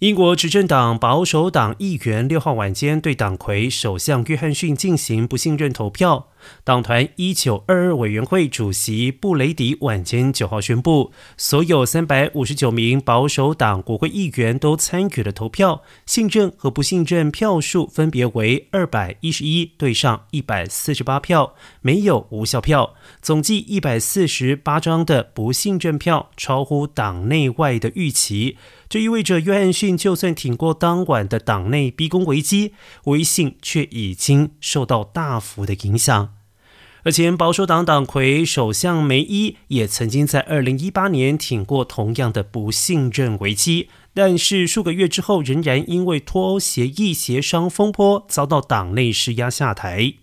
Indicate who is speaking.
Speaker 1: 英国执政党保守党议员六号晚间对党魁首相约翰逊进行不信任投票。党团一九二二委员会主席布雷迪晚间九号宣布，所有三百五十九名保守党国会议员都参与了投票，信任和不信任票数分别为二百一十一对上一百四十八票，没有无效票。总计一百四十八张的不信任票，超乎党内外的预期。这意味着约翰逊就算挺过当晚的党内逼宫危机，威信却已经受到大幅的影响。而且保守党党魁首相梅伊也曾经在二零一八年挺过同样的不信任危机，但是数个月之后，仍然因为脱欧协议协商风波遭到党内施压下台。